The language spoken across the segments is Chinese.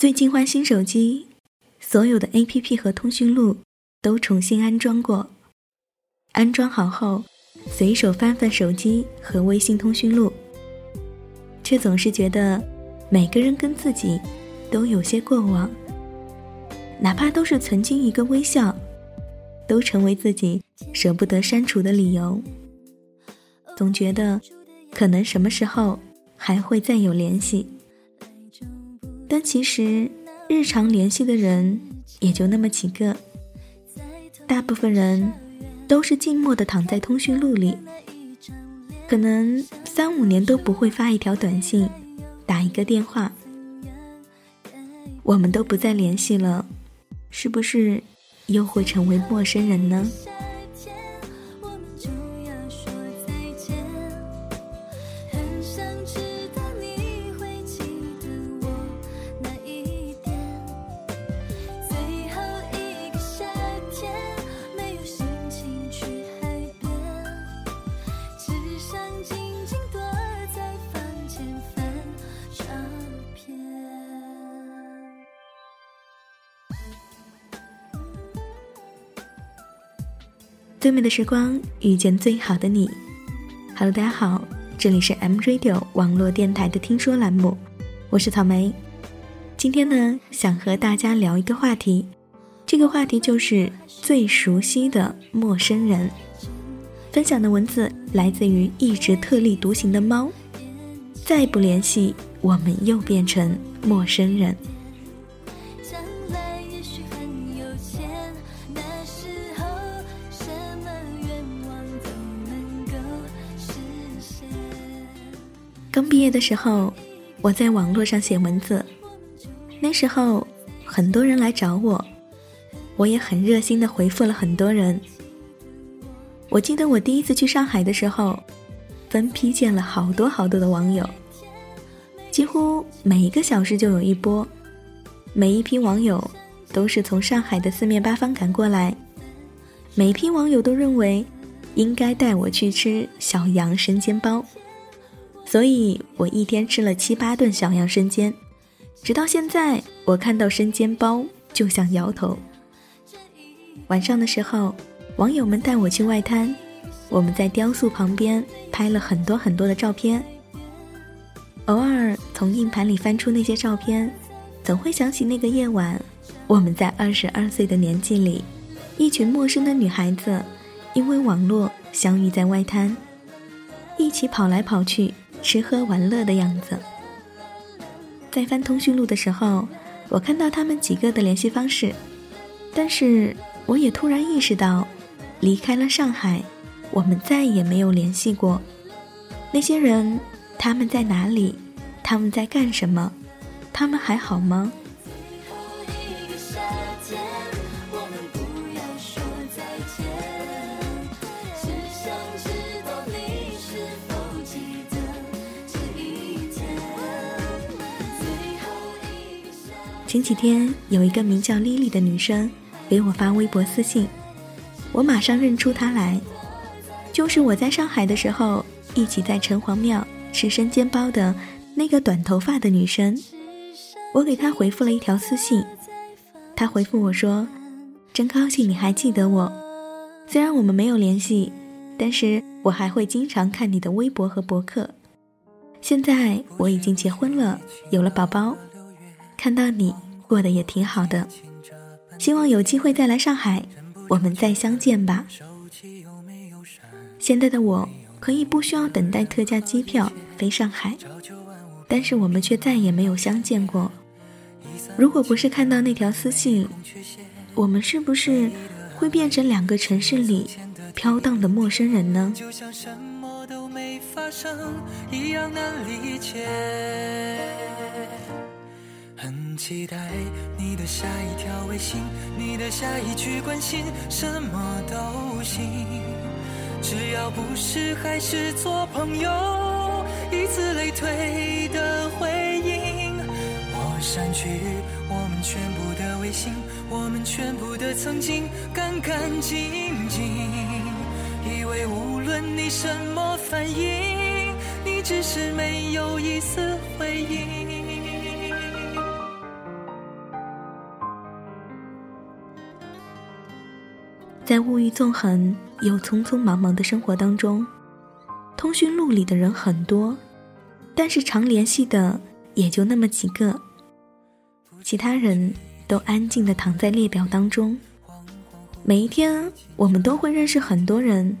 最近换新手机，所有的 APP 和通讯录都重新安装过。安装好后，随手翻翻手机和微信通讯录，却总是觉得每个人跟自己都有些过往，哪怕都是曾经一个微笑，都成为自己舍不得删除的理由。总觉得可能什么时候还会再有联系。但其实，日常联系的人也就那么几个，大部分人都是静默的躺在通讯录里，可能三五年都不会发一条短信，打一个电话。我们都不再联系了，是不是又会成为陌生人呢？最美的时光遇见最好的你，Hello，大家好，这里是 M Radio 网络电台的听说栏目，我是草莓。今天呢，想和大家聊一个话题，这个话题就是最熟悉的陌生人。分享的文字来自于一直特立独行的猫，再不联系，我们又变成陌生人。刚毕业的时候，我在网络上写文字。那时候，很多人来找我，我也很热心的回复了很多人。我记得我第一次去上海的时候，分批见了好多好多的网友，几乎每一个小时就有一波。每一批网友都是从上海的四面八方赶过来，每一批网友都认为应该带我去吃小杨生煎包。所以我一天吃了七八顿小样生煎，直到现在，我看到生煎包就想摇头。晚上的时候，网友们带我去外滩，我们在雕塑旁边拍了很多很多的照片。偶尔从硬盘里翻出那些照片，总会想起那个夜晚，我们在二十二岁的年纪里，一群陌生的女孩子，因为网络相遇在外滩，一起跑来跑去。吃喝玩乐的样子。在翻通讯录的时候，我看到他们几个的联系方式，但是我也突然意识到，离开了上海，我们再也没有联系过。那些人，他们在哪里？他们在干什么？他们还好吗？前几天有一个名叫莉莉的女生给我发微博私信，我马上认出她来，就是我在上海的时候一起在城隍庙吃生煎包的那个短头发的女生。我给她回复了一条私信，她回复我说：“真高兴你还记得我，虽然我们没有联系，但是我还会经常看你的微博和博客。现在我已经结婚了，有了宝宝。”看到你过得也挺好的，希望有机会再来上海，我们再相见吧。现在的我可以不需要等待特价机票飞上海，但是我们却再也没有相见过。如果不是看到那条私信，我们是不是会变成两个城市里飘荡的陌生人呢？很期待你的下一条微信，你的下一句关心，什么都行，只要不是还是做朋友，以此类推的回应。我删去我们全部的微信，我们全部的曾经，干干净净，以为无论你什么反应，你只是没有一丝回应。在物欲纵横又匆匆忙忙的生活当中，通讯录里的人很多，但是常联系的也就那么几个，其他人都安静的躺在列表当中。每一天，我们都会认识很多人，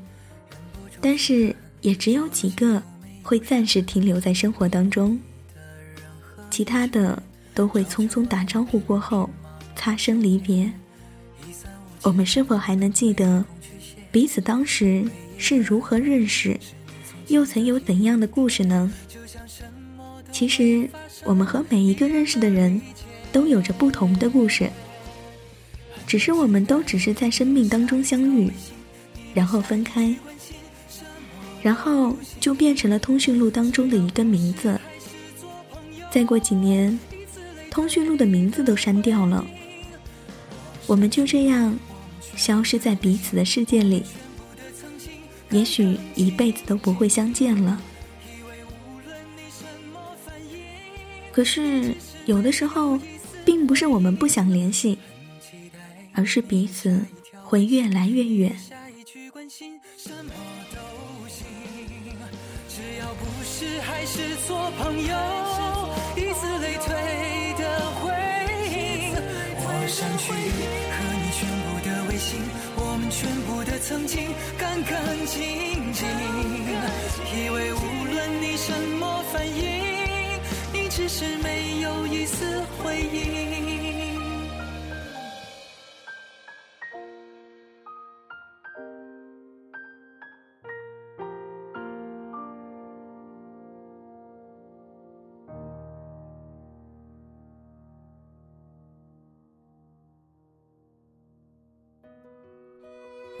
但是也只有几个会暂时停留在生活当中，其他的都会匆匆打招呼过后，擦身离别。我们是否还能记得彼此当时是如何认识，又曾有怎样的故事呢？其实，我们和每一个认识的人，都有着不同的故事。只是我们都只是在生命当中相遇，然后分开，然后就变成了通讯录当中的一个名字。再过几年，通讯录的名字都删掉了，我们就这样消失在彼此的世界里，也许一辈子都不会相见了。可是有的时候，并不是我们不想联系。而是彼此会越来越远。只要不是还是做朋友，以此类推的回应。我想去我们全部的曾经干干净净。以为无论你什么反应，你只是没有一丝回应。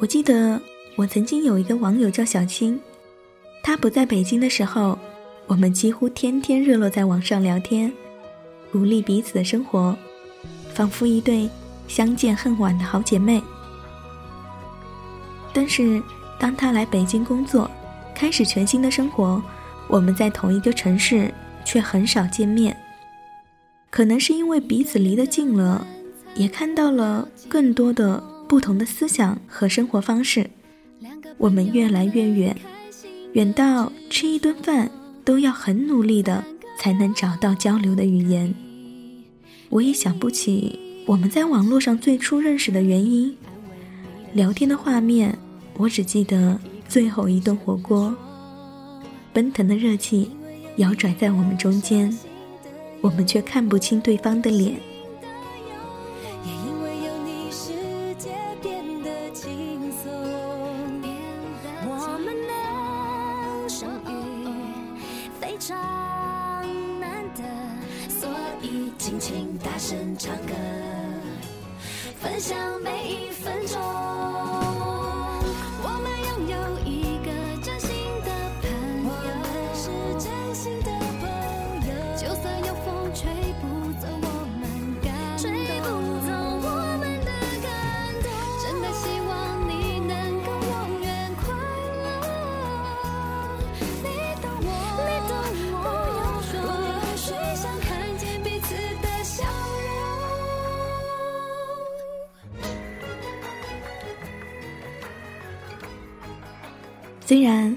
我记得我曾经有一个网友叫小青，他不在北京的时候，我们几乎天天热络在网上聊天，鼓励彼此的生活，仿佛一对相见恨晚的好姐妹。但是当他来北京工作，开始全新的生活，我们在同一个城市却很少见面。可能是因为彼此离得近了，也看到了更多的。不同的思想和生活方式，我们越来越远，远到吃一顿饭都要很努力的才能找到交流的语言。我也想不起我们在网络上最初认识的原因，聊天的画面，我只记得最后一顿火锅，奔腾的热气摇拽在我们中间，我们却看不清对方的脸。唱歌，分享每一分钟。虽然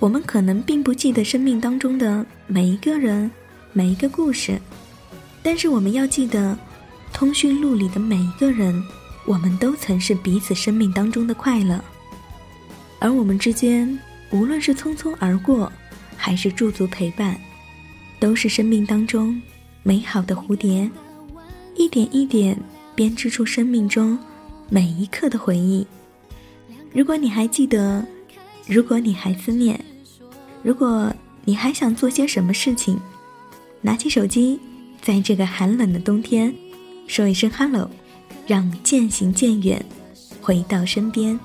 我们可能并不记得生命当中的每一个人、每一个故事，但是我们要记得，通讯录里的每一个人，我们都曾是彼此生命当中的快乐。而我们之间，无论是匆匆而过，还是驻足陪伴，都是生命当中美好的蝴蝶，一点一点编织出生命中每一刻的回忆。如果你还记得。如果你还思念，如果你还想做些什么事情，拿起手机，在这个寒冷的冬天，说一声 “hello”，让渐行渐远回到身边。